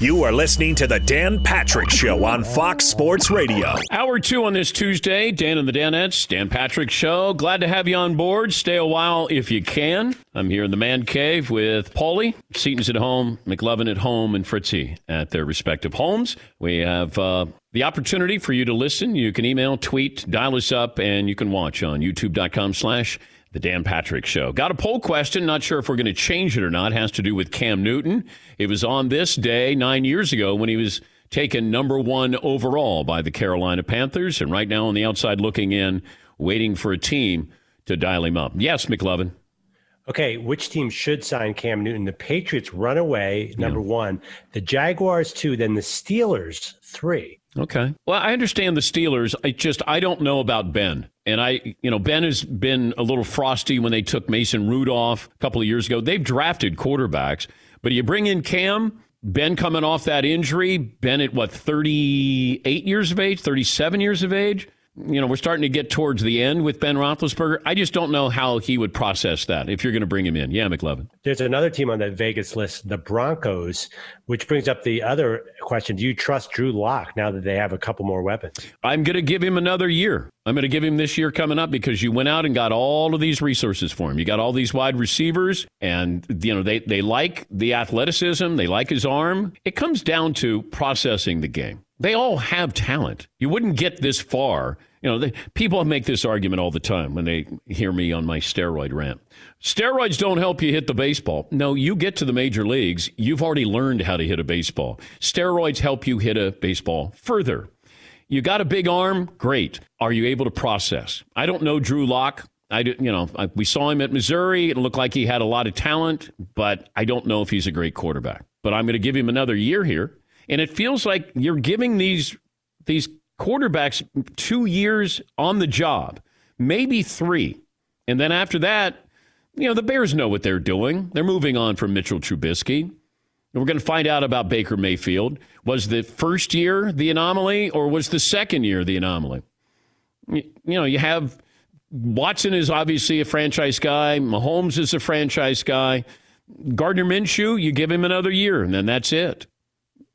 You are listening to the Dan Patrick Show on Fox Sports Radio. Hour two on this Tuesday, Dan and the Danettes, Dan Patrick Show. Glad to have you on board. Stay a while if you can. I'm here in the man cave with Paulie. Seaton's at home, McLovin at home, and Fritzy at their respective homes. We have uh, the opportunity for you to listen. You can email, tweet, dial us up, and you can watch on youtube.com slash the Dan Patrick Show. Got a poll question. Not sure if we're going to change it or not. It has to do with Cam Newton. It was on this day nine years ago when he was taken number one overall by the Carolina Panthers. And right now on the outside looking in, waiting for a team to dial him up. Yes, McLovin. Okay, which team should sign Cam Newton? The Patriots run away, number yeah. one. The Jaguars, two. Then the Steelers, three. Okay. Well, I understand the Steelers. I just I don't know about Ben. And I, you know, Ben has been a little frosty when they took Mason Rudolph a couple of years ago. They've drafted quarterbacks, but you bring in Cam, Ben coming off that injury, Ben at what, 38 years of age, 37 years of age? You know, we're starting to get towards the end with Ben Roethlisberger. I just don't know how he would process that if you're going to bring him in. Yeah, McLovin. There's another team on that Vegas list, the Broncos, which brings up the other question: Do you trust Drew Lock now that they have a couple more weapons? I'm going to give him another year. I'm going to give him this year coming up because you went out and got all of these resources for him. You got all these wide receivers, and you know they they like the athleticism, they like his arm. It comes down to processing the game. They all have talent. You wouldn't get this far. You know, they, people make this argument all the time when they hear me on my steroid rant. Steroids don't help you hit the baseball. No, you get to the major leagues, you've already learned how to hit a baseball. Steroids help you hit a baseball further. You got a big arm, great. Are you able to process? I don't know Drew Lock. I, you know, I, we saw him at Missouri. It looked like he had a lot of talent, but I don't know if he's a great quarterback. But I'm going to give him another year here and it feels like you're giving these these quarterbacks two years on the job, maybe three. And then after that, you know, the Bears know what they're doing. They're moving on from Mitchell Trubisky. And we're going to find out about Baker Mayfield. Was the first year the anomaly or was the second year the anomaly? You, you know, you have Watson is obviously a franchise guy, Mahomes is a franchise guy. Gardner Minshew, you give him another year, and then that's it.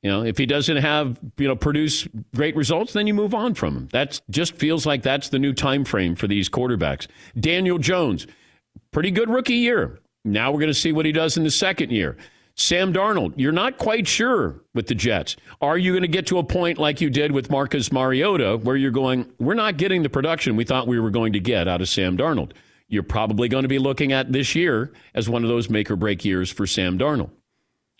You know, if he doesn't have, you know, produce great results, then you move on from him. That just feels like that's the new time frame for these quarterbacks. Daniel Jones, pretty good rookie year. Now we're going to see what he does in the second year. Sam Darnold, you're not quite sure with the Jets. Are you going to get to a point like you did with Marcus Mariota where you're going, we're not getting the production we thought we were going to get out of Sam Darnold? You're probably going to be looking at this year as one of those make or break years for Sam Darnold.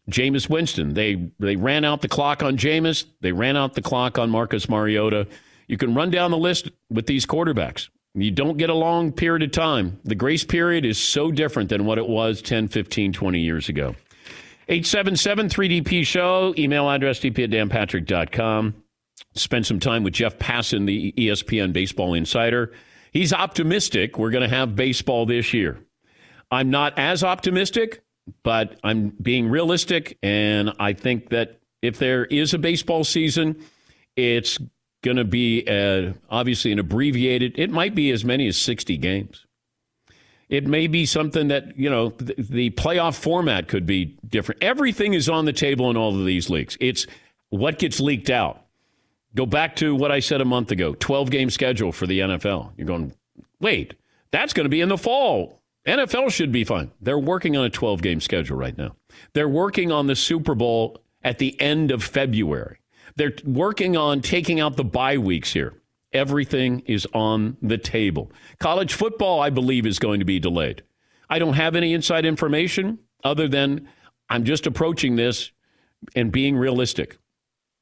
Jameis Winston. They they ran out the clock on Jameis. They ran out the clock on Marcus Mariota. You can run down the list with these quarterbacks. You don't get a long period of time. The grace period is so different than what it was 10, 15, 20 years ago. 877 3DP Show, email address dp at danpatrick.com. Spend some time with Jeff Passan, the ESPN Baseball Insider. He's optimistic we're going to have baseball this year. I'm not as optimistic but I'm being realistic, and I think that if there is a baseball season, it's going to be a, obviously an abbreviated. It might be as many as 60 games. It may be something that you know the, the playoff format could be different. Everything is on the table in all of these leagues. It's what gets leaked out. Go back to what I said a month ago 12 game schedule for the NFL. You're going, wait, that's going to be in the fall. NFL should be fine. They're working on a 12 game schedule right now. They're working on the Super Bowl at the end of February. They're working on taking out the bye weeks here. Everything is on the table. College football, I believe, is going to be delayed. I don't have any inside information other than I'm just approaching this and being realistic,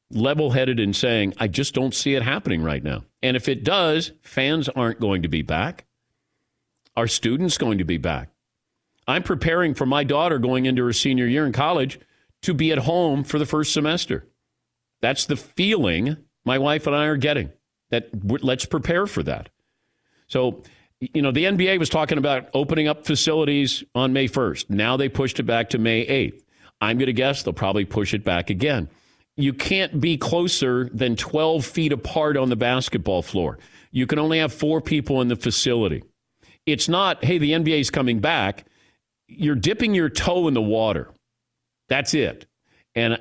level headed, and saying, I just don't see it happening right now. And if it does, fans aren't going to be back. Are students going to be back? I'm preparing for my daughter going into her senior year in college to be at home for the first semester. That's the feeling my wife and I are getting. That let's prepare for that. So, you know, the NBA was talking about opening up facilities on May 1st. Now they pushed it back to May 8th. I'm going to guess they'll probably push it back again. You can't be closer than 12 feet apart on the basketball floor. You can only have four people in the facility. It's not, hey, the NBA is coming back. You're dipping your toe in the water. That's it. And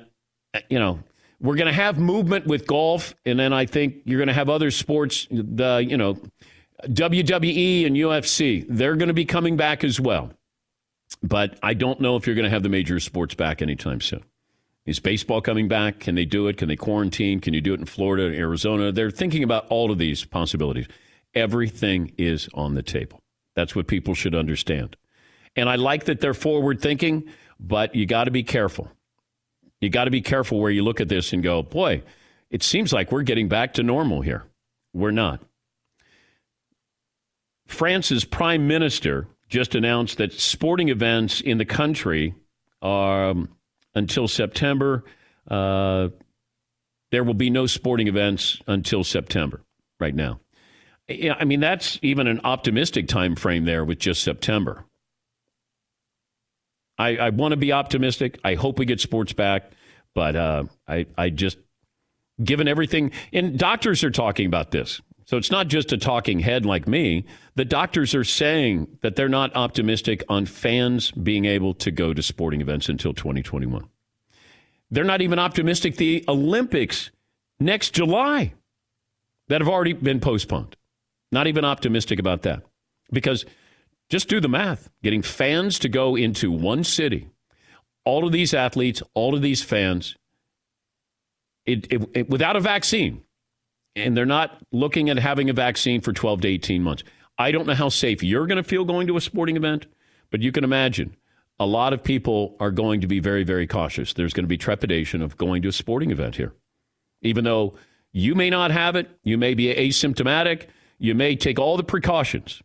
uh, you know, we're going to have movement with golf, and then I think you're going to have other sports. The you know, WWE and UFC, they're going to be coming back as well. But I don't know if you're going to have the major sports back anytime soon. Is baseball coming back? Can they do it? Can they quarantine? Can you do it in Florida, and Arizona? They're thinking about all of these possibilities. Everything is on the table. That's what people should understand. And I like that they're forward thinking, but you got to be careful. You got to be careful where you look at this and go, boy, it seems like we're getting back to normal here. We're not. France's prime minister just announced that sporting events in the country are um, until September. Uh, there will be no sporting events until September right now. I mean, that's even an optimistic time frame there with just September. I, I want to be optimistic. I hope we get sports back, but uh, I, I just, given everything, and doctors are talking about this. So it's not just a talking head like me. The doctors are saying that they're not optimistic on fans being able to go to sporting events until 2021. They're not even optimistic the Olympics next July that have already been postponed. Not even optimistic about that. Because just do the math. Getting fans to go into one city, all of these athletes, all of these fans, it, it, it, without a vaccine, and they're not looking at having a vaccine for 12 to 18 months. I don't know how safe you're going to feel going to a sporting event, but you can imagine a lot of people are going to be very, very cautious. There's going to be trepidation of going to a sporting event here. Even though you may not have it, you may be asymptomatic, you may take all the precautions.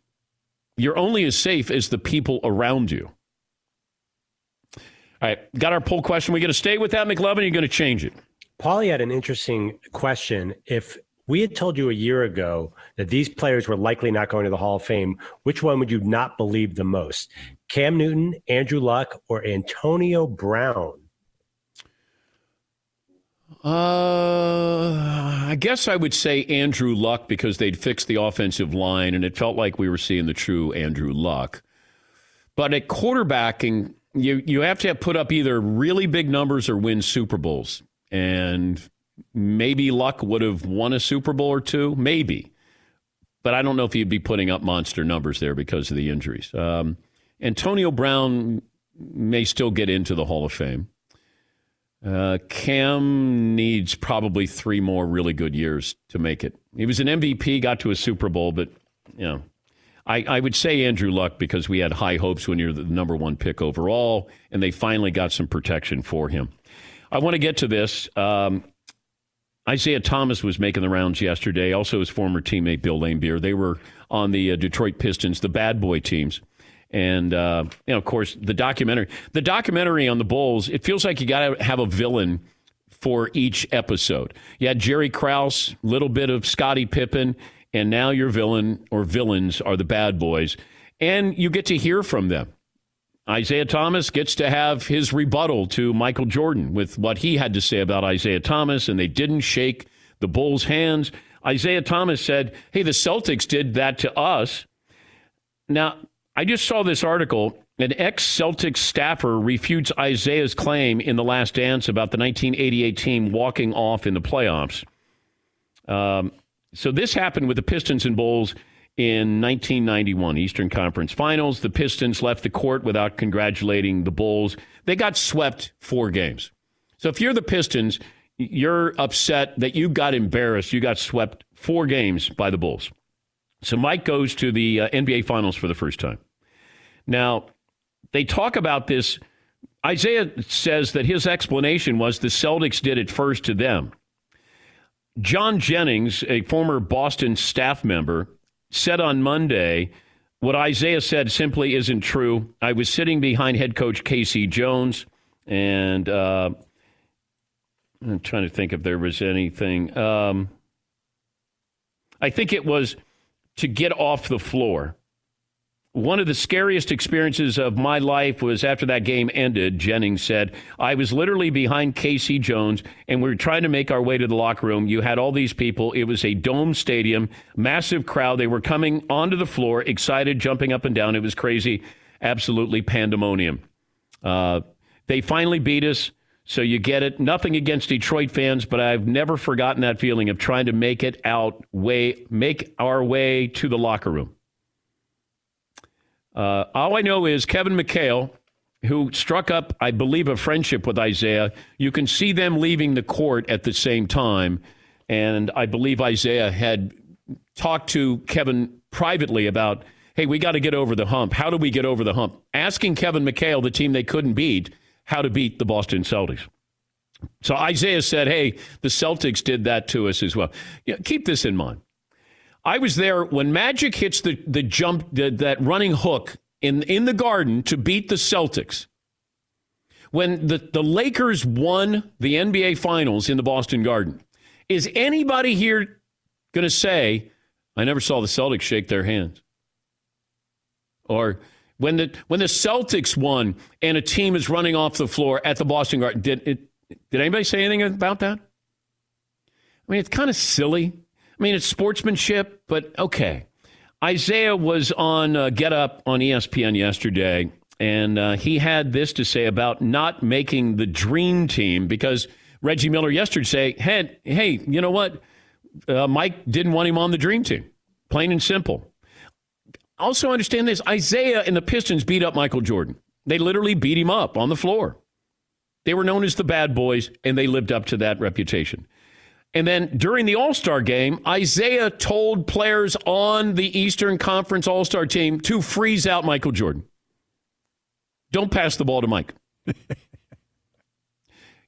You're only as safe as the people around you. All right, got our poll question. We going to stay with that, McLovin? Or are you going to change it? Paulie had an interesting question. If we had told you a year ago that these players were likely not going to the Hall of Fame, which one would you not believe the most? Cam Newton, Andrew Luck, or Antonio Brown? Uh, I guess I would say Andrew Luck because they'd fixed the offensive line and it felt like we were seeing the true Andrew Luck. But at quarterbacking, you you have to have put up either really big numbers or win Super Bowls. And maybe Luck would have won a Super Bowl or two, maybe. But I don't know if he'd be putting up monster numbers there because of the injuries. Um, Antonio Brown may still get into the Hall of Fame. Uh, Cam needs probably three more really good years to make it. He was an MVP, got to a Super Bowl, but you know, I, I would say Andrew Luck because we had high hopes when you're the number one pick overall, and they finally got some protection for him. I want to get to this. Um, Isiah Thomas was making the rounds yesterday. Also, his former teammate Bill Laimbeer. They were on the uh, Detroit Pistons, the bad boy teams. And uh, you know, of course, the documentary. The documentary on the Bulls. It feels like you got to have a villain for each episode. You had Jerry Krause, little bit of Scottie Pippen, and now your villain or villains are the bad boys, and you get to hear from them. Isiah Thomas gets to have his rebuttal to Michael Jordan with what he had to say about Isiah Thomas, and they didn't shake the Bulls' hands. Isiah Thomas said, Hey, the Celtics did that to us. Now, I just saw this article. An ex Celtics staffer refutes Isiah's claim in The Last Dance about the 1988 team walking off in the playoffs. Um, so this happened with the Pistons and Bulls in 1991 Eastern Conference Finals. The Pistons left the court without congratulating the Bulls. They got swept four games. So if you're the Pistons, you're upset that you got embarrassed. You got swept four games by the Bulls. So Mike goes to the uh, NBA Finals for the first time. Now, they talk about this. Isiah says that his explanation was the Celtics did it first to them. John Jennings, a former Boston staff member, said on Monday what Isiah said simply isn't true. I was sitting behind head coach K.C. Jones, and uh, I'm trying to think if there was anything. Um, I think it was to get off the floor. One of the scariest experiences of my life was after that game ended, Jennings said. I was literally behind K.C. Jones, and we were trying to make our way to the locker room. You had all these people. It was a dome stadium, massive crowd. They were coming onto the floor, excited, jumping up and down. It was crazy, absolutely pandemonium. Uh, they finally beat us. So you get it. Nothing against Detroit fans, but I've never forgotten that feeling of trying to make it out way, make our way to the locker room. Uh, all I know is Kevin McHale, who struck up, I believe, a friendship with Isiah. You can see them leaving the court at the same time, and I believe Isiah had talked to Kevin privately about, hey, we got to get over the hump. How do we get over the hump? Asking Kevin McHale, the team they couldn't beat, how to beat the Boston Celtics. So Isiah said, hey, the Celtics did that to us as well. Yeah, keep this in mind. I was there when Magic hits the, the jump, the, that running hook in, in the garden to beat the Celtics. When the, the Lakers won the NBA Finals in the Boston Garden, is anybody here going to say, I never saw the Celtics shake their hands? Or when the when the Celtics won and a team is running off the floor at the Boston Garden, did it, did anybody say anything about that? I mean, it's kind of silly. I mean, it's sportsmanship, but okay. Isiah was on uh, Get Up on ESPN yesterday, and uh, he had this to say about not making the dream team because Reggie Miller yesterday say, hey, hey, you know what? Uh, Mike didn't want him on the dream team, plain and simple. Also, understand this Isiah and the Pistons beat up Michael Jordan. They literally beat him up on the floor. They were known as the bad boys, and they lived up to that reputation. And then during the All Star game, Isiah told players on the Eastern Conference All Star team to freeze out Michael Jordan. Don't pass the ball to Mike.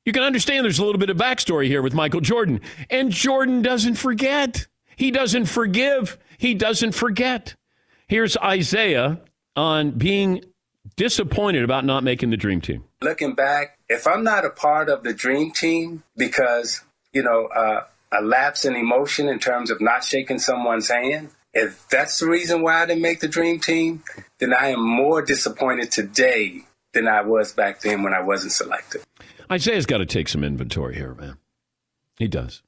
you can understand there's a little bit of backstory here with Michael Jordan. And Jordan doesn't forget. He doesn't forgive. He doesn't forget. Here's Isiah on being disappointed about not making the dream team. Looking back, if I'm not a part of the dream team because, you know, uh, a lapse in emotion in terms of not shaking someone's hand, if that's the reason why I didn't make the dream team, then I am more disappointed today than I was back then when I wasn't selected. Isiah's got to take some inventory here, man. He does.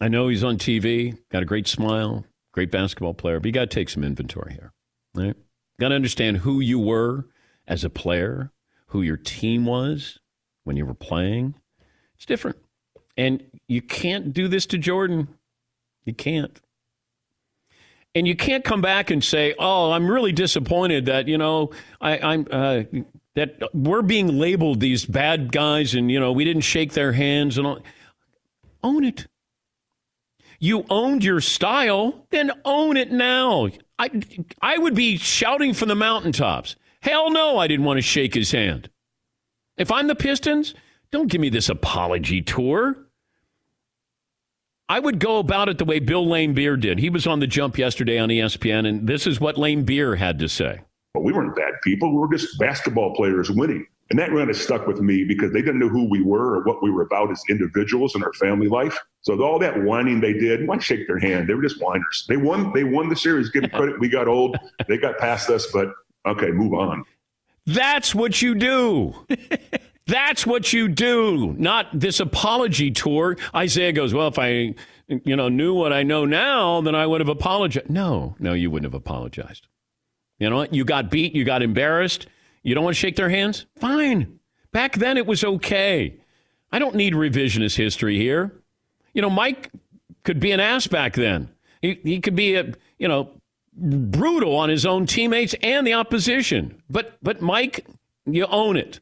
I know he's on TV, got a great smile, great basketball player, but you got to take some inventory here. Right? Got to understand who you were as a player, who your team was when you were playing. It's different. And you can't do this to Jordan. You can't. And you can't come back and say, "Oh, I'm really disappointed that you know I, am uh, that we're being labeled these bad guys, and you know we didn't shake their hands and all." Own it you owned your style, then own it now. I, I would be shouting from the mountaintops. Hell no, I didn't want to shake his hand. If I'm the Pistons, don't give me this apology tour. I would go about it the way Bill Laimbeer did. He was on the jump yesterday on ESPN, and this is what Laimbeer had to say. Well, we weren't bad people. We were just basketball players winning. And that kind of stuck with me because they didn't know who we were or what we were about as individuals in our family life. So all that whining they did, why shake their hand? They were just whiners. They won. They won the series. Give them credit. We got old. They got past us, but okay, move on. That's what you do. That's what you do. Not this apology tour. Isiah goes, well, if I, you know, knew what I know now, then I would have apologized. No, no, you wouldn't have apologized. You know what? You got beat. You got embarrassed. You don't want to shake their hands? Fine. Back then it was okay. I don't need revisionist history here. You know, Mike could be an ass back then. He, he could be a, you know, brutal on his own teammates and the opposition. But but Mike, you own it.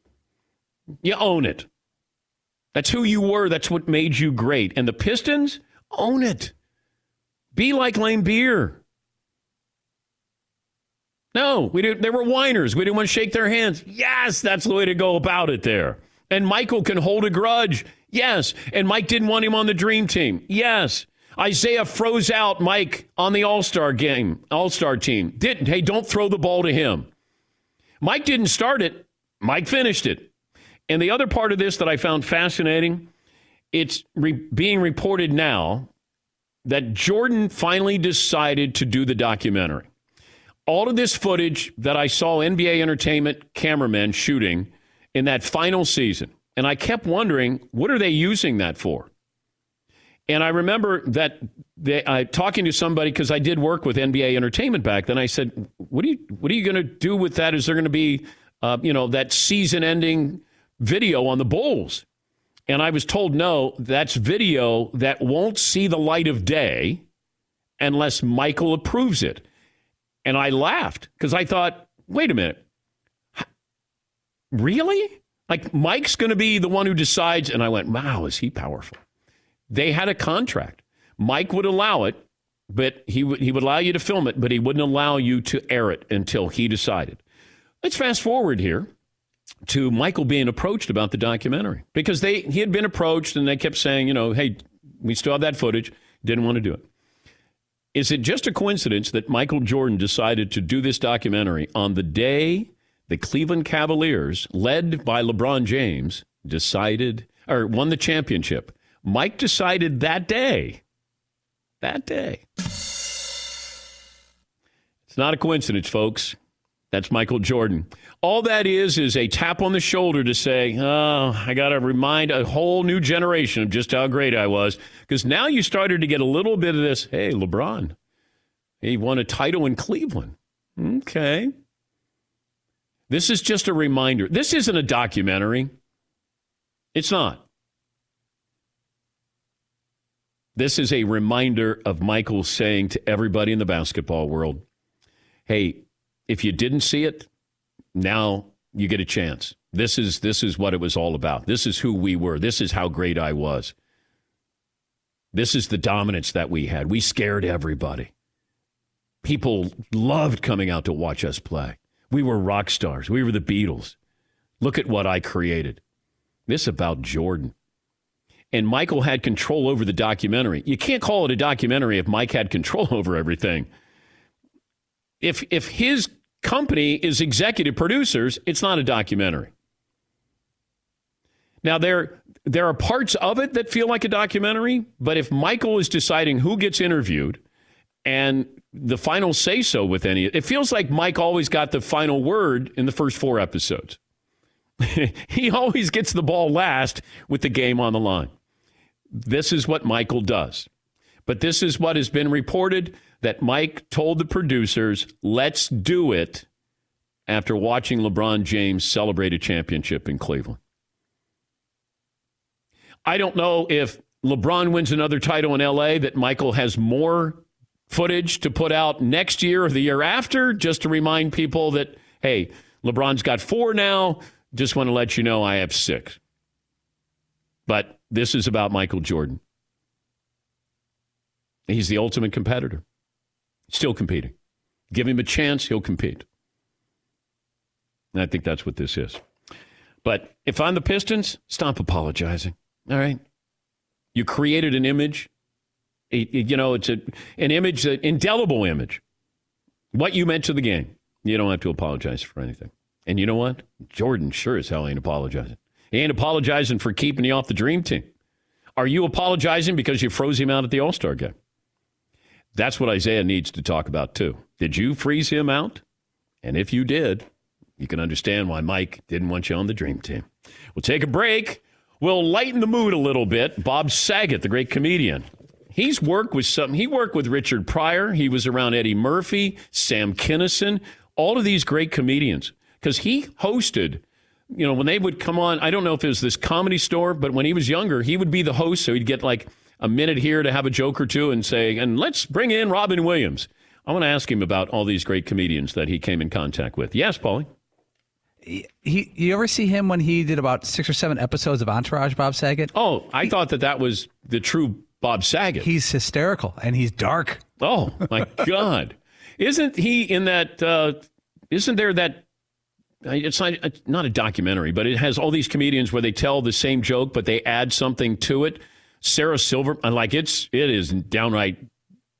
You own it. That's who you were. That's what made you great. And the Pistons, own it. Be like Laimbeer. No, we didn't. they were whiners. We didn't want to shake their hands. Yes, that's the way to go about it there. And Michael can hold a grudge. Yes. And Mike didn't want him on the dream team. Yes. Isiah froze out Mike on the All Star game, All Star team. Didn't. Hey, don't throw the ball to him. Mike didn't start it. Mike finished it. And the other part of this that I found fascinating, it's re- being reported now that Jordan finally decided to do the documentary all of this footage that I saw NBA entertainment cameramen shooting in that final season. And I kept wondering, what are they using that for? And I remember that they, I talking to somebody because I did work with NBA Entertainment back then. I said, "What are you What are you going to do with that? Is there going to be, uh, you know, that season-ending video on the Bulls?" And I was told, no, that's video that won't see the light of day unless Michael approves it. And I laughed because I thought, wait a minute. Really? Like Mike's going to be the one who decides. And I went, wow, is he powerful? They had a contract. Mike would allow it, but he would he would allow you to film it, but he wouldn't allow you to air it until he decided. Let's fast forward here to Michael being approached about the documentary because they he had been approached and they kept saying, you know, hey, we still have that footage. Didn't want to do it. Is it just a coincidence that Michael Jordan decided to do this documentary on the day the Cleveland Cavaliers, led by LeBron James, decided or won the championship? Mike decided that day. That day. It's not a coincidence, folks. That's Michael Jordan. All that is is a tap on the shoulder to say, oh, I got to remind a whole new generation of just how great I was. Because now you started to get a little bit of this hey, LeBron, he won a title in Cleveland. Okay. This is just a reminder. This isn't a documentary. It's not. This is a reminder of Michael saying to everybody in the basketball world, hey, if you didn't see it, now you get a chance. This is this is what it was all about. This is who we were. This is how great I was. This is the dominance that we had. We scared everybody. People loved coming out to watch us play. We were rock stars. We were the Beatles. Look at what I created. This about Jordan. And Michael had control over the documentary. You can't call it a documentary if Mike had control over everything. If if his company is executive producers, it's not a documentary. Now there there are parts of it that feel like a documentary, but if Michael is deciding who gets interviewed and the final say so with any it feels like Mike always got the final word in the first four episodes. he always gets the ball last with the game on the line. This is what Michael does. But this is what has been reported that Mike told the producers, let's do it after watching LeBron James celebrate a championship in Cleveland. I don't know if LeBron wins another title in LA that Michael has more footage to put out next year or the year after, just to remind people that, hey, LeBron's got four now. Just want to let you know I have six. But this is about Michael Jordan. He's the ultimate competitor. Still competing. Give him a chance, he'll compete. And I think that's what this is. But if I'm the Pistons, stop apologizing. All right. You created an image. You know, it's a, an image, an indelible image. What you meant to the game. You don't have to apologize for anything. And you know what? Jordan sure as hell ain't apologizing. He ain't apologizing for keeping you off the dream team. Are you apologizing because you froze him out at the All Star game? That's what Isiah needs to talk about, too. Did you freeze him out? And if you did, you can understand why Mike didn't want you on the dream team. We'll take a break. We'll lighten the mood a little bit. Bob Saget, the great comedian. He's worked with some, he worked with Richard Pryor. He was around Eddie Murphy, Sam Kinison, all of these great comedians. Because he hosted, you know, when they would come on, I don't know if it was this comedy store, but when he was younger, he would be the host. So he'd get like a minute here to have a joke or two and say, and let's bring in Robin Williams. I want to ask him about all these great comedians that he came in contact with. Yes, Paulie. He, you ever see him when he did about six or seven episodes of Entourage, Bob Saget? Oh, I he, thought that that was the true Bob Saget. He's hysterical and he's dark. Oh my God! Isn't he in that? Uh, not there that? It's not, it's not a documentary, but it has all these comedians where they tell the same joke, but they add something to it. Sarah Silver, like it's it is downright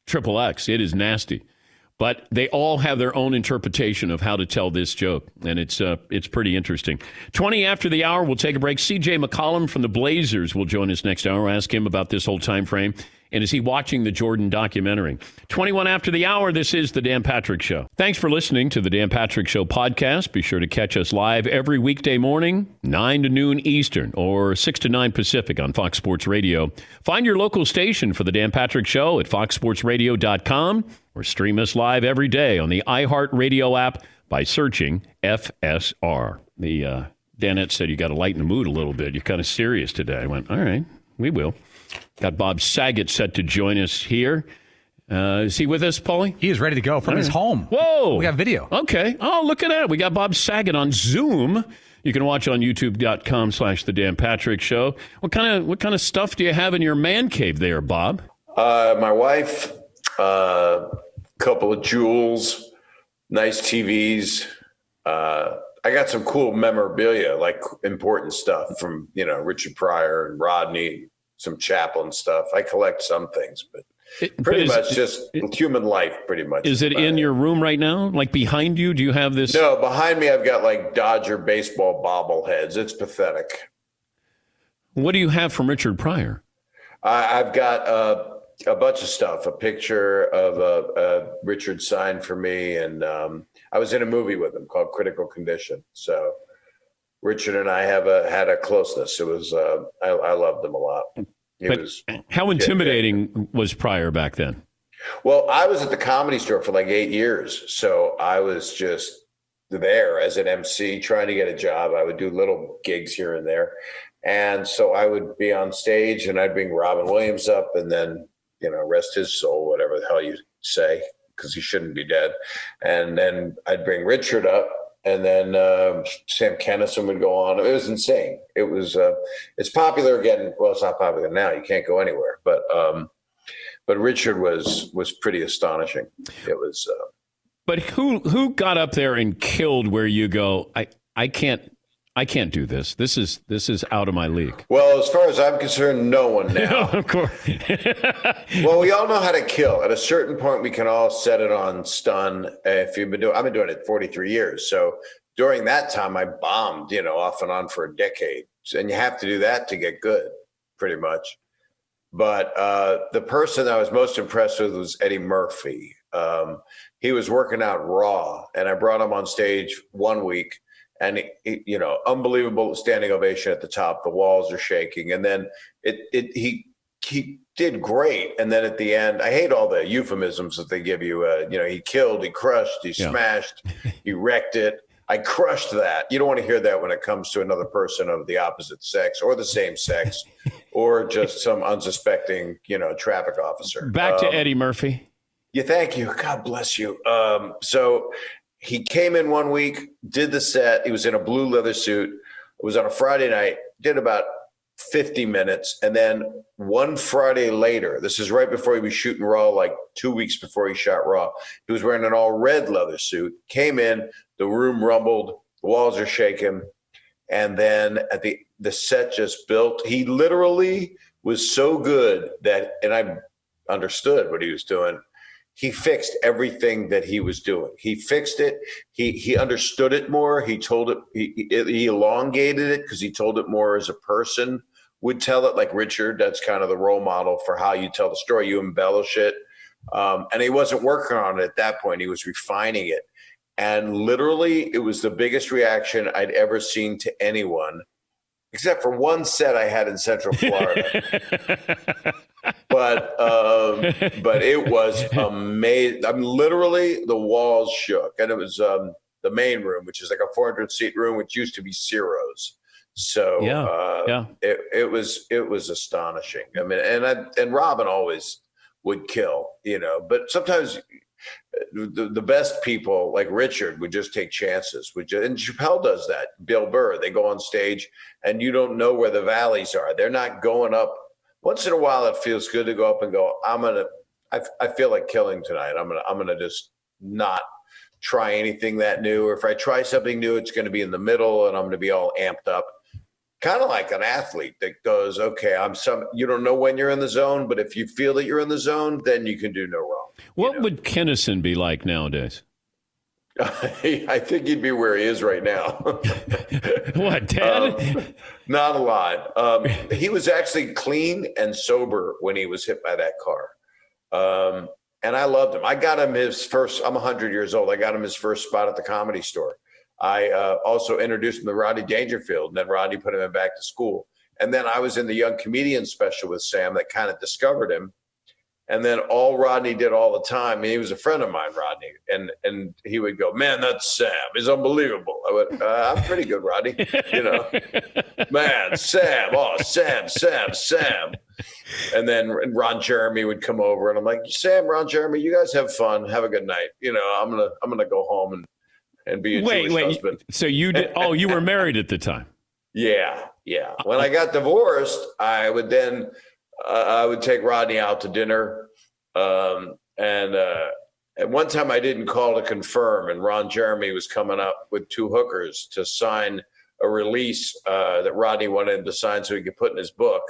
triple X. It is nasty, but they all have their own interpretation of how to tell this joke, and it's uh, it's pretty interesting. Twenty after the hour, we'll take a break. C.J. McCollum from the Blazers will join us next hour. We'll ask him about this whole time frame. And is he watching the Jordan documentary? 21 after the hour, this is The Dan Patrick Show. Thanks for listening to The Dan Patrick Show podcast. Be sure to catch us live every weekday morning, 9 to noon Eastern or 6 to 9 Pacific on Fox Sports Radio. Find your local station for The Dan Patrick Show at foxsportsradio.com or stream us live every day on the iHeartRadio app by searching FSR. The uh, Danette said you got to lighten the mood a little bit. You're kind of serious today. I went, all right, we will. Got Bob Saget set to join us here. Uh, is he with us, Paulie? He is ready to go from his home. Whoa. We got video. Okay. Oh, look at that. We got Bob Saget on Zoom. You can watch on youtube.com slash the Dan Patrick Show. What kind of what kind of stuff do you have in your man cave there, Bob? Uh, my wife, a uh, couple of jewels, nice TVs. Uh, I got some cool memorabilia, like important stuff from, you know, Richard Pryor and Rodney, some Chaplin stuff. I collect some things, but it, pretty much just it, human life, pretty much. Is it in your room right now? Like behind you? Do you have this? No, behind me, I've got like Dodger baseball bobbleheads. It's pathetic. What do you have from Richard Pryor? I, have got uh, a bunch of stuff. A picture of a, a Richard signed for me, and um, I was in a movie with him called Critical Condition. So Richard and I have a had a closeness. It was uh, I, I loved him a lot. It but was, how intimidating yeah, was Pryor back then? Well, I was at the comedy store for like eight years, so I was just there as an MC trying to get a job. I would do little gigs here and there, and so I would be on stage and I'd bring Robin Williams up, and then you know rest his soul, whatever the hell you say, because he shouldn't be dead, and then I'd bring Richard up, and then uh, Sam Kinison would go on. It was insane. It was. Uh, it's popular again. Well, it's not popular now. You can't go anywhere. But um, but Richard was was pretty astonishing. It was. Uh, but who who got up there and killed where you go? I I can't I can't do this. This is this is out of my league. Well, as far as I'm concerned, no one now. of course. well, we all know how to kill. At a certain point, we can all set it on stun. If you've been doing, I've been doing it 43 years. So during that time, I bombed, you know, off and on for a decade. And you have to do that to get good, pretty much. But uh, the person I was most impressed with was Eddie Murphy. Um, he was working out raw, and I brought him on stage one week and you know, unbelievable standing ovation at the top. The walls are shaking, and then it, it he he did great, and then at the end, I hate all the euphemisms that they give you. Uh, you know, he killed, he crushed, he yeah. smashed, he wrecked it. I crushed that. You don't want to hear that when it comes to another person of the opposite sex or the same sex, or just some unsuspecting, you know, traffic officer. Back um, to Eddie Murphy. Yeah, thank you. God bless you. Um, so he came in one week, did the set. He was in a blue leather suit. It was on a Friday night, did about 50 minutes. And then one Friday later, this is right before he was shooting Raw, like two weeks before he shot Raw, he was wearing an all red leather suit, came in, the room rumbled, the walls are shaking. And then at the, the set just built. He literally was so good that, and I understood what he was doing he fixed everything that he was doing. He fixed it. He he understood it more. He told it. He, he elongated it because he told it more as a person would tell it. Like Richard, that's kind of the role model for how you tell the story. You embellish it, um, and he wasn't working on it at that point. He was refining it, and literally, it was the biggest reaction I'd ever seen to anyone except for one set I had in Central Florida. but um, but it was amazing. I mean, literally the walls shook, and it was um, the main room, which is like a 400 seat room, which used to be Ciro's. So yeah, uh, yeah, it, it was it was astonishing. I mean, and I, and Robin always would kill, you know, but sometimes the, the best people like Richard would just take chances. Would just, and Chappelle does that. Bill Burr, they go on stage and you don't know where the valleys are. They're not going up. Once in a while, it feels good to go up and go. I'm gonna. I, I feel like killing tonight. I'm gonna. I'm gonna just not try anything that new. Or if I try something new, it's to be in the middle, and I'm to be all amped up kind of like an athlete that goes, okay, I'm some, you don't know when you're in the zone, but if you feel that you're in the zone, then you can do no wrong. What know? would Kinison be like nowadays? I think he'd be where he is right now. what, dead? Um, not a lot. Um, he was actually clean and sober when he was hit by that car. Um, and I loved him. I got him his first, I'm 100 years old. I got him his first spot at the comedy store. I uh, also introduced him to Rodney Dangerfield, and then Rodney put him in back to school. And then I was in the young comedian special with Sam that kind of discovered him. And then all Rodney did all the time, he was a friend of mine, Rodney, and and he would go, "Man, that's Sam. He's unbelievable." I went, uh, "I'm pretty good, Rodney." You know, man, Sam, oh Sam, Sam, Sam. And then Ron Jeremy would come over, and I'm like, "Sam, Ron Jeremy, you guys have fun. Have a good night. You know, I'm gonna I'm gonna go home and and be a wait, Jewish wait. husband." So you did? Oh, you were married at the time. Yeah, yeah. When I got divorced, I would then uh, I would take Rodney out to dinner, um, and uh, at one time I didn't call to confirm, and Ron Jeremy was coming up with two hookers to sign a release uh, that Rodney wanted him to sign so he could put in his book,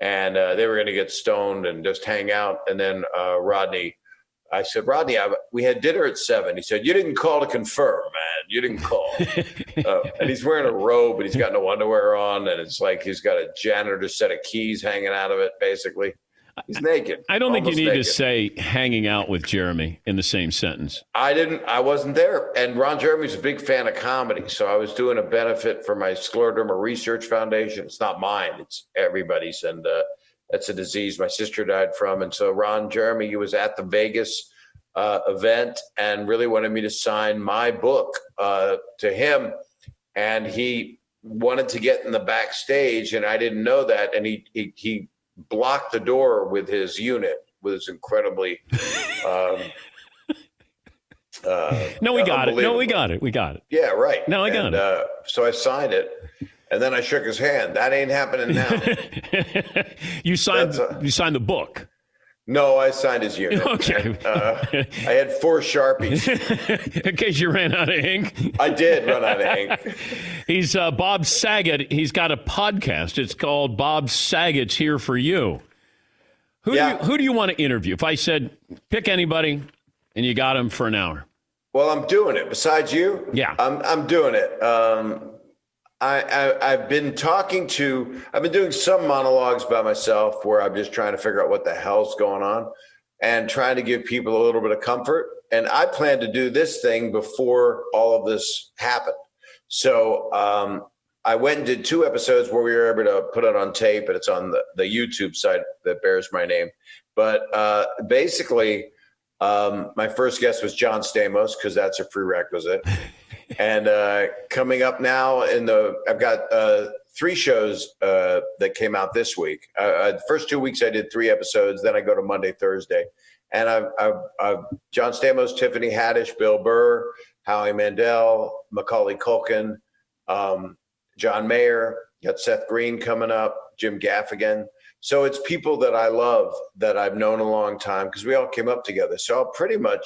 and uh, they were going to get stoned and just hang out, and then uh, Rodney. I said, Rodney, I, we had dinner at seven. He said, You didn't call to confirm, man. You didn't call. uh, and he's wearing a robe, but he's got no underwear on. And it's like he's got a janitor set of keys hanging out of it, basically. He's naked. I don't think you need to say hanging out with Jeremy in the same sentence. I didn't. I wasn't there. And Ron Jeremy's a big fan of comedy, so I was doing a benefit for my scleroderma research foundation. It's not mine; it's everybody's, and uh, that's a disease my sister died from. And so Ron Jeremy, he was at the Vegas uh, event and really wanted me to sign my book uh, to him, and he wanted to get in the backstage, and I didn't know that, and he he, he blocked the door with his unit with his incredibly. Um, uh, No, we got it. No, we got it. We got it. Yeah, right. No, I got and, it. Uh, so I signed it, and then I shook his hand. That ain't happening now. you signed. A- you signed the book. no, I signed his unit. Okay. Uh, I had four sharpies. in case you ran out of ink. I did run out of ink. He's uh, Bob Saget. He's got a podcast. It's called Bob Saget's Here for You. Who do Yeah. you, who do you want to interview? If I said pick anybody, and you got him for an hour. Well, I'm doing it. Besides you, Yeah. I'm I'm doing it. Um, I, I I've been talking to. I've been doing some monologues by myself where I'm just trying to figure out what the hell's going on, and trying to give people a little bit of comfort. And I plan to do this thing before all of this happened. So um, I went and did two episodes where we were able to put it on tape, and it's on the, the YouTube site that bears my name. But uh, basically, um, my first guest was John Stamos because that's a prerequisite. and uh, coming up now in the, I've got uh, three shows uh, that came out this week. Uh, uh, the first two weeks I did three episodes. Then I go to Monday, Thursday, and I've, I've, I've John Stamos, Tiffany Haddish, Bill Burr, Howie Mandel, Macaulay Culkin, um, John Mayer. Got Seth Green coming up, Jim Gaffigan. So it's people that I love that I've known a long time because we all came up together. So I'll pretty much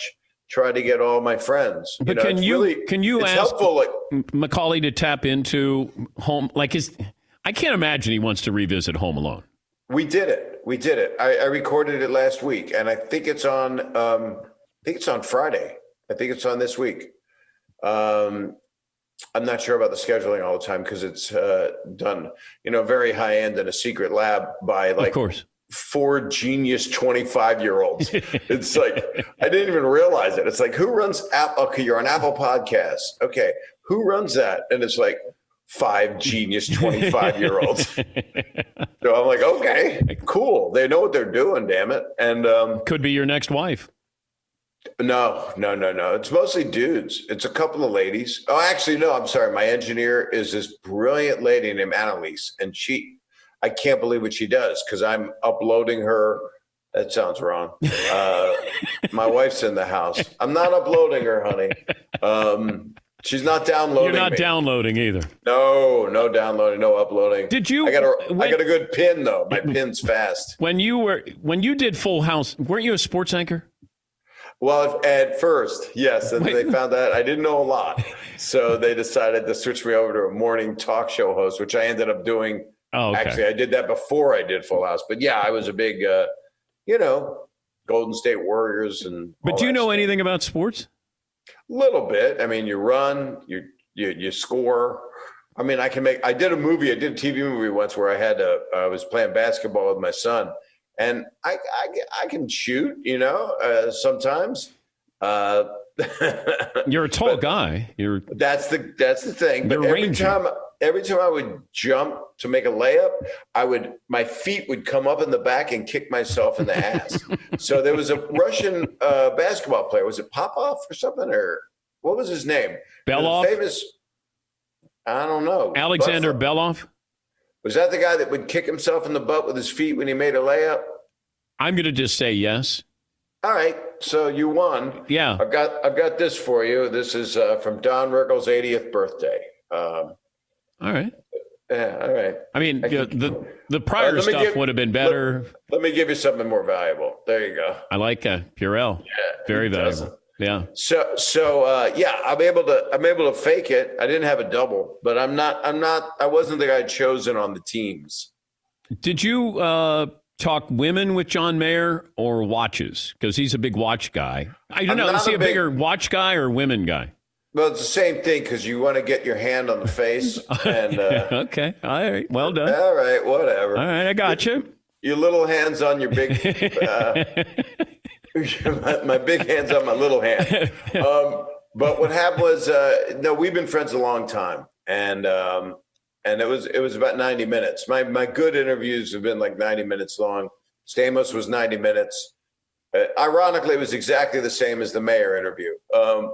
try to get all my friends. But know, can you- really- can you ask- helpful? Like Macaulay to tap into home like his. I can't imagine he wants to revisit Home Alone. we did it, we did it. I, I recorded it last week, and I think it's on. Um, I think it's on Friday. I think it's on this week. Um, I'm not sure about the scheduling all the time because it's uh, done, you know, very high end in a secret lab by like of course. Four genius 25 year olds. It's like, I didn't even realize it. It's like, who runs Apple? Okay, you're on Apple Podcasts. Okay, who runs that? And it's like five genius 25 year olds. so I'm like, okay, cool. They know what they're doing, damn it. And um, Could be your next wife. no, no, no, no. It's mostly dudes. It's a couple of ladies. Oh, actually, no, I'm sorry. My engineer is this brilliant lady named Annalise, and she, I can't believe what she does because I'm uploading her. That sounds wrong. Uh, my wife's in the house. I'm not uploading her, honey. Um, she's not downloading. You're not me. downloading either. No, no downloading, no uploading. Did you? I got a, I when, got a good pin though. My pin's fast. when you were when you did Full House, weren't you a sports anchor? Well, at first, yes, and Wait. they found that I didn't know a lot, so they decided to switch me over to a morning talk show host, which I ended up doing. Oh, okay. Actually, I did that before I did Full House, but yeah, I was a big, uh, you know, Golden State Warriors and. but do you know stuff. anything about sports? A little bit. I mean, you run, you you you score. I mean, I can make. I did a movie. I did a TV movie once where I had a. I was playing basketball with my son, and I I, I can shoot. You know, uh, sometimes. Uh, You're a tall guy. You're that's the that's the thing. They're But every rangy. time every time I would jump to make a layup, I would my feet would come up in the back and kick myself in the ass. so there was a Russian uh, basketball player. Was it Popov or something, or what was his name? Belov? Famous. I don't know. Alexander Belov. Was that the guy that would kick himself in the butt with his feet when he made a layup? I'm going to just say yes. All right, so you won. Yeah. I've got I've got this for you. This is uh, from Don Rickles' 80th birthday. Um, all right. Yeah. All right. I mean, I the, the, the prior uh, stuff give, would have been better. Let, let, me give you something more valuable. There you go. I like uh, Purell. Yeah. Very valuable. Doesn't. Yeah. So so uh, yeah, I'm able to I'm able to fake it. I didn't have a double, but I'm not I'm not I wasn't the guy chosen on the teams. Did you uh, talk women with John Mayer or watches? Because he's a big watch guy. I don't I'm know. Is he a, a big, bigger watch guy or women guy? Well, it's the same thing because you want to get your hand on the face. And uh, okay, all right, well done. All right, whatever. All right, I got you. Your little hands on your big. Uh, my, my, big hands on my little hand. Um, but what happened was, uh, no, we've been friends a long time, and um, and it was it was about ninety minutes. My my good interviews have been like ninety minutes long. Stamos was ninety minutes. Uh, ironically, it was exactly the same as the Mayer interview. Um,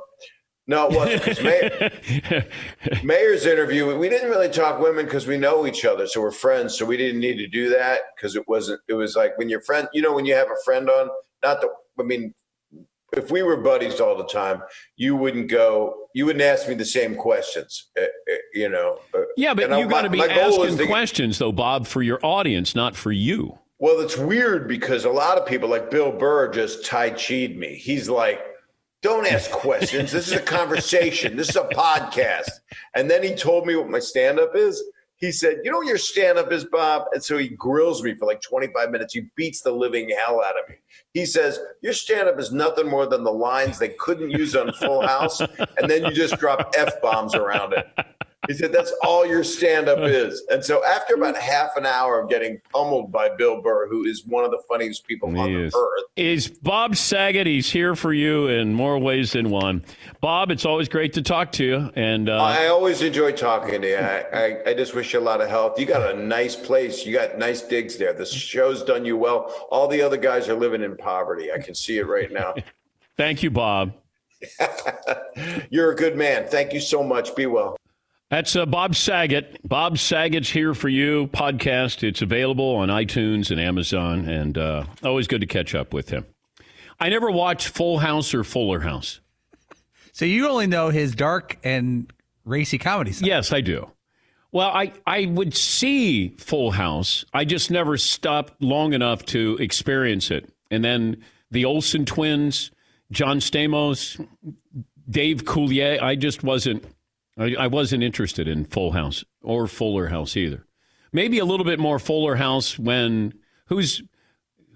no, it wasn't. Mayer, Mayer's interview, we didn't really talk women because we know each other, so we're friends. So we didn't need to do that because it wasn't. It was like when your friend, you know, when you have a friend on, not the, I mean, if we were buddies all the time, you wouldn't go, you wouldn't ask me the same questions, uh, uh, you know. Uh, yeah, but you got to be asking to, questions, though, Bob, for your audience, not for you. Well, it's weird because a lot of people, like Bill Burr, just Tai Chi'd me. He's like, don't ask questions. This is a conversation. This is a podcast. And then he told me what my stand up is he said, You know what your stand up is, Bob? And so he grills me for like 25 minutes. He beats the living hell out of me. He says, Your stand up is nothing more than the lines they couldn't use on Full House. And then you just drop F bombs around it. He said, That's all your stand up is. And so after about half an hour of getting pummeled by Bill Burr, who is one of the funniest people he on is. earth. Is Bob Saget. He's here for you in more ways than one. Bob, it's always great to talk to you. And uh, I always enjoy talking to you. I, I, I just wish you a lot of health. You got a nice place. You got nice digs there. The show's done you well. All the other guys are living in poverty. I can see it right now. Thank you, Bob. You're a good man. Thank you so much. Be well. That's uh, Bob Saget. Bob Saget's here for you podcast. It's available on iTunes and Amazon, and uh, always good to catch up with him. I never watched Full House or Fuller House. So you only know his dark and racy comedy side. Yes, I do. Well, I, I would see Full House. I just never stopped long enough to experience it. And then the Olsen twins, John Stamos, Dave Coulier, I just wasn't I, I wasn't interested in Full House or Fuller House either. Maybe a little bit more Fuller House when who's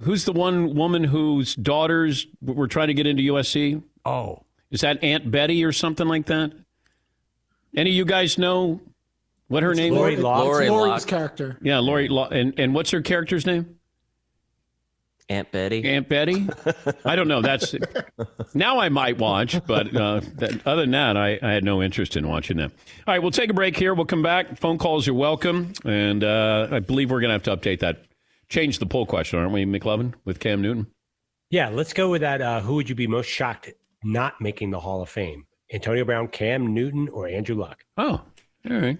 who's the one woman whose daughters were trying to get into USC? Oh, is that Aunt Betty or something like that? Any of you guys know what her it's name Lori was? Lori Lori's character. Yeah, Lori. And and what's her character's name? Aunt Betty. Aunt Betty. I don't know. That's now I might watch, but uh, that, other than that, I, I, had no interest in watching that. All right, we'll take a break here. We'll come back. Phone calls are welcome, and uh, I believe we're going to have to update that, change the poll question, aren't we, McLovin, with Cam Newton? Yeah, let's go with that. Uh, who would you be most shocked not making the Hall of Fame? Antonio Brown, Cam Newton, or Andrew Luck? Oh, all right.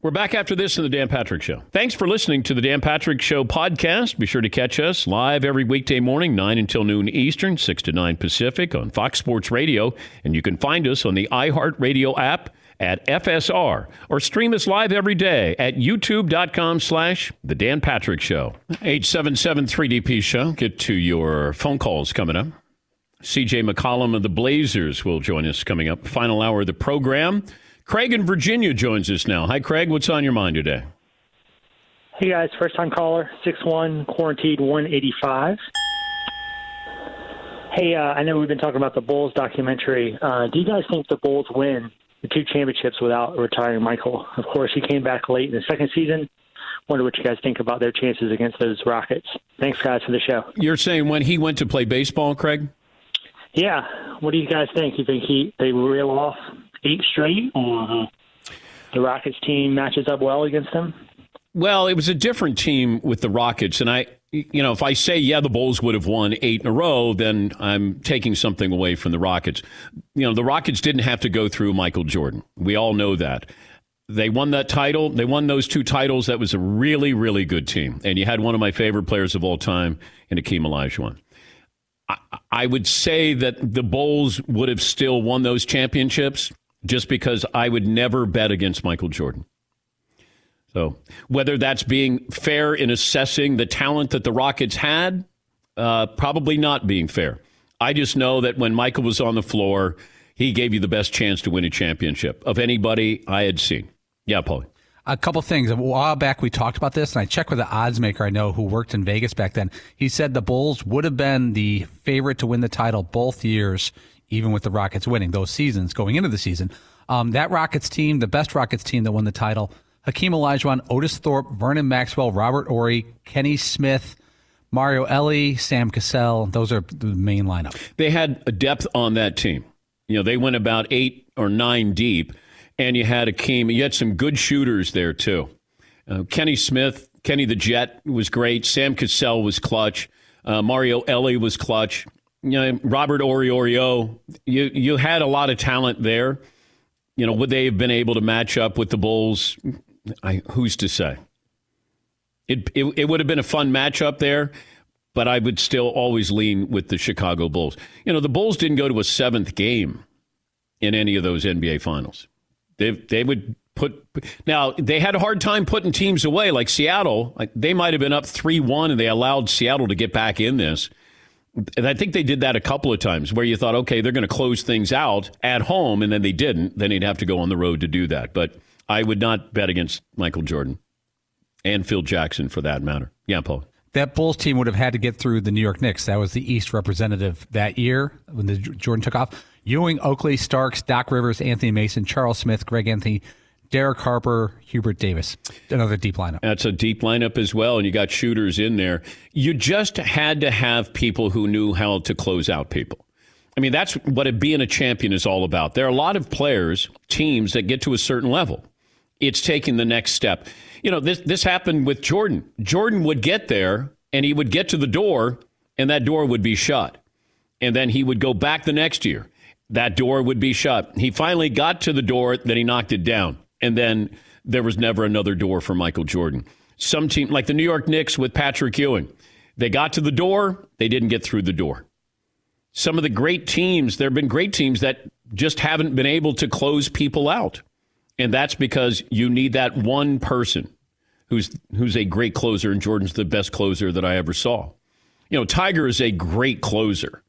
We're back after this in the Dan Patrick Show. Thanks for listening to the Dan Patrick Show podcast. Be sure to catch us live every weekday morning, 9 until noon Eastern, 6 to 9 Pacific on Fox Sports Radio. And you can find us on the iHeartRadio app at FSR or stream us live every day at youtube.com slash The Dan Patrick Show. 877 3DP Show. Get to your phone calls coming up. CJ McCollum of the Blazers will join us coming up. Final hour of the program. Craig in Virginia joins us now. Hi, Craig. What's on your mind today? Hey, guys. First time caller, 6'1, quarantined 185. Hey, uh, I know we've been talking about the Bulls documentary. Uh, do you guys think the Bulls win the two championships without retiring Michael? Of course, he came back late in the second season. Wonder what you guys think about their chances against those Rockets. Thanks, guys, for the show. You're saying when he went to play baseball, Craig? Yeah. What do you guys think? You think he they reel off eight straight? or uh, the Rockets team matches up well against them? Well, it was a different team with the Rockets, and I, you know, if I say yeah, the Bulls would have won eight in a row, then I'm taking something away from the Rockets. You know, the Rockets didn't have to go through Michael Jordan. We all know that. They won that title. They won those two titles. That was a really, really good team. And you had one of my favorite players of all time in Akeem Olajuwon. I, I would say that the Bulls would have still won those championships just because I would never bet against Michael Jordan. So whether that's being fair in assessing the talent that the Rockets had, uh, probably not being fair. I just know that when Michael was on the floor, he gave you the best chance to win a championship of anybody I had seen. Yeah, Paul. A couple things. A while back, we talked about this, and I checked with the odds maker I know who worked in Vegas back then. He said the Bulls would have been the favorite to win the title both years, even with the Rockets winning those seasons going into the season. Um, that Rockets team, the best Rockets team that won the title, Hakeem Olajuwon, Otis Thorpe, Vernon Maxwell, Robert Horry, Kenny Smith, Mario Elie, Sam Cassell. Those are the main lineup. They had a depth on that team. You know, they went about eight or nine deep, and you had Hakeem. You had some good shooters there, too. Uh, Kenny Smith, Kenny the Jet was great. Sam Cassell was clutch. Uh, Mario Elie was clutch. You know, Robert Horry. You, you had a lot of talent there. You know, would they have been able to match up with the Bulls? I, who's to say? It, it, it would have been a fun matchup there, but I would still always lean with the Chicago Bulls. You know, the Bulls didn't go to a seventh game in any of those NBA finals. They, they would put now they had a hard time putting teams away like Seattle. Like they might have been up three one and they allowed Seattle to get back in this. And I think they did that a couple of times where you thought, okay, they're going to close things out at home, and then they didn't. Then they'd have to go on the road to do that. But I would not bet against Michael Jordan and Phil Jackson for that matter. Yeah, Paul. That Bulls team would have had to get through the New York Knicks. That was the East representative that year when the Jordan took off. Ewing, Oakley, Starks, Doc Rivers, Anthony Mason, Charles Smith, Greg Anthony, Derek Harper, Hubert Davis. Another deep lineup. That's a deep lineup as well, and you got shooters in there. You just had to have people who knew how to close out people. I mean, that's what being a champion is all about. There are a lot of players, teams that get to a certain level it's taking the next step. You know, this this happened with Jordan. Jordan would get there and he would get to the door and that door would be shut. And then he would go back the next year. That door would be shut. He finally got to the door, then he knocked it down. And then there was never another door for Michael Jordan. Some team like the New York Knicks with Patrick Ewing. They got to the door, they didn't get through the door. Some of the great teams, there have been great teams that just haven't been able to close people out. And that's because you need that one person who's who's a great closer, and Jordan's the best closer that I ever saw. You know, Tiger is a great closer,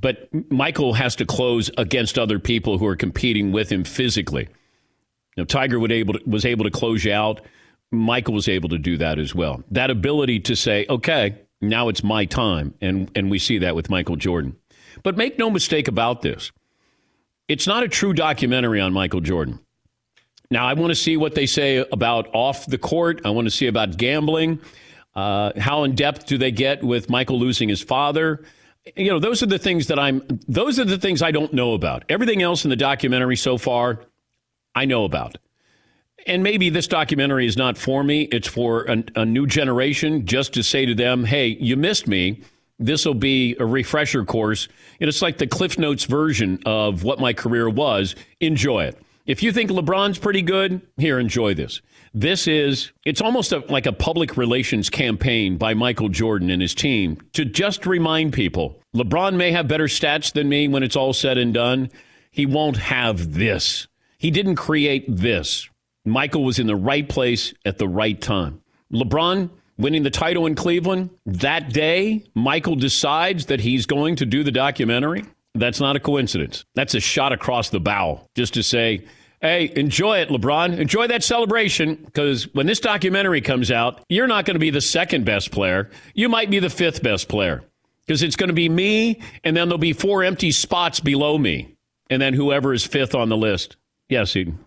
but Michael has to close against other people who are competing with him physically. Know, Tiger would able to, was able to close you out. Michael was able to do that as well. That ability to say, okay, now it's my time. And, and we see that with Michael Jordan. But make no mistake about this. It's not a true documentary on Michael Jordan. Now, I want to see what they say about off the court. I want to see about gambling. Uh, how in depth do they get with Michael losing his father? You know, those are the things that I'm, those are the things I don't know about. Everything else in the documentary so far, I know about. And maybe this documentary is not for me. It's for a, a new generation just to say to them, hey, you missed me. This will be a refresher course. And it's like the Cliff Notes version of what my career was. Enjoy it. If you think LeBron's pretty good, here, enjoy this. This is, it's almost a, like a public relations campaign by Michael Jordan and his team to just remind people LeBron may have better stats than me when it's all said and done. He won't have this. He didn't create this. Michael was in the right place at the right time. LeBron winning the title in Cleveland, that day, Michael decides that he's going to do the documentary. That's not a coincidence. That's a shot across the bow just to say, hey, enjoy it, LeBron. Enjoy that celebration because when this documentary comes out, you're not going to be the second best player. You might be the fifth best player because it's going to be me, and then there'll be four empty spots below me, and then whoever is fifth on the list. Yes, Seton.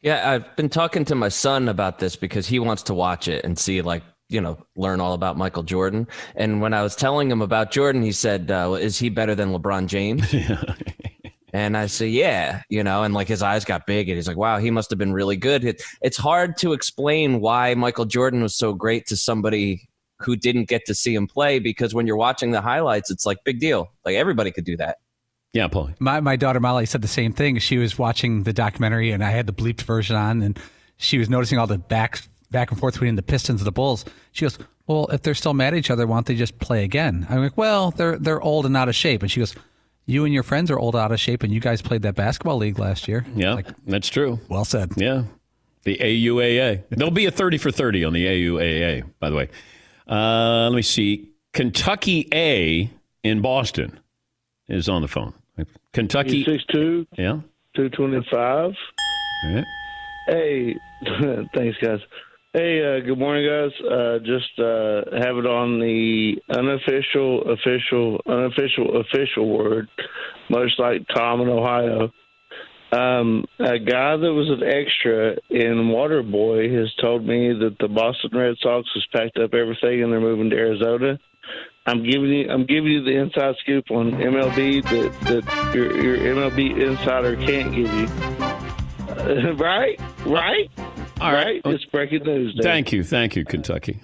Yeah, I've been talking to my son about this because he wants to watch it and see like you know learn all about Michael Jordan. And when I was telling him about Jordan, he said, uh, "Is he better than LeBron James?" And I said, yeah, you know, and like his eyes got big and he's like, wow, he must have been really good. It, it's hard to explain why Michael Jordan was so great to somebody who didn't get to see him play because when you're watching the highlights, it's like big deal. Like everybody could do that. Yeah, Paul. My my daughter Molly said the same thing. She was watching the documentary and I had the bleeped version on and she was noticing all the back back and forth between the Pistons and the Bulls. She goes, "Well, if they're still mad at each other, why don't they just play again?" I'm like, "Well, they're they're old and out of shape." And she goes, "You and your friends are old out of shape, and you guys played that basketball league last year." Yeah, Like, that's true. well said. Yeah. The AUAA. There'll be a 30 for 30 on the AUAA, by the way. Uh, let me see. Kentucky A in Boston is on the phone. Kentucky. Six two, Yeah. two twenty five. All right. Hey, thanks, guys. Hey, uh, good morning, guys. Uh, just uh, have it on the unofficial, official, unofficial, official word, much like Tom in Ohio. Um, a guy that was an extra in Waterboy has told me that the Boston Red Sox has packed up everything and they're moving to Arizona. I'm giving you, I'm giving you the inside scoop on MLB that, that your, your MLB insider can't give you. right, right, All right. It's breaking news. Dave. Thank you. Thank you, Kentucky.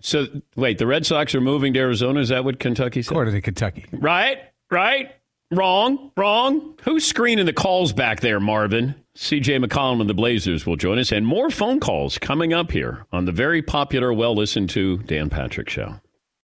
So, wait, the Red Sox are moving to Arizona? Is that what Kentucky said? According to Kentucky. Right? Right? Wrong? Wrong? Who's screening the calls back there, Marvin? CJ McCollum and the Blazers will join us, and more phone calls coming up here on the very popular, well listened to Dan Patrick Show.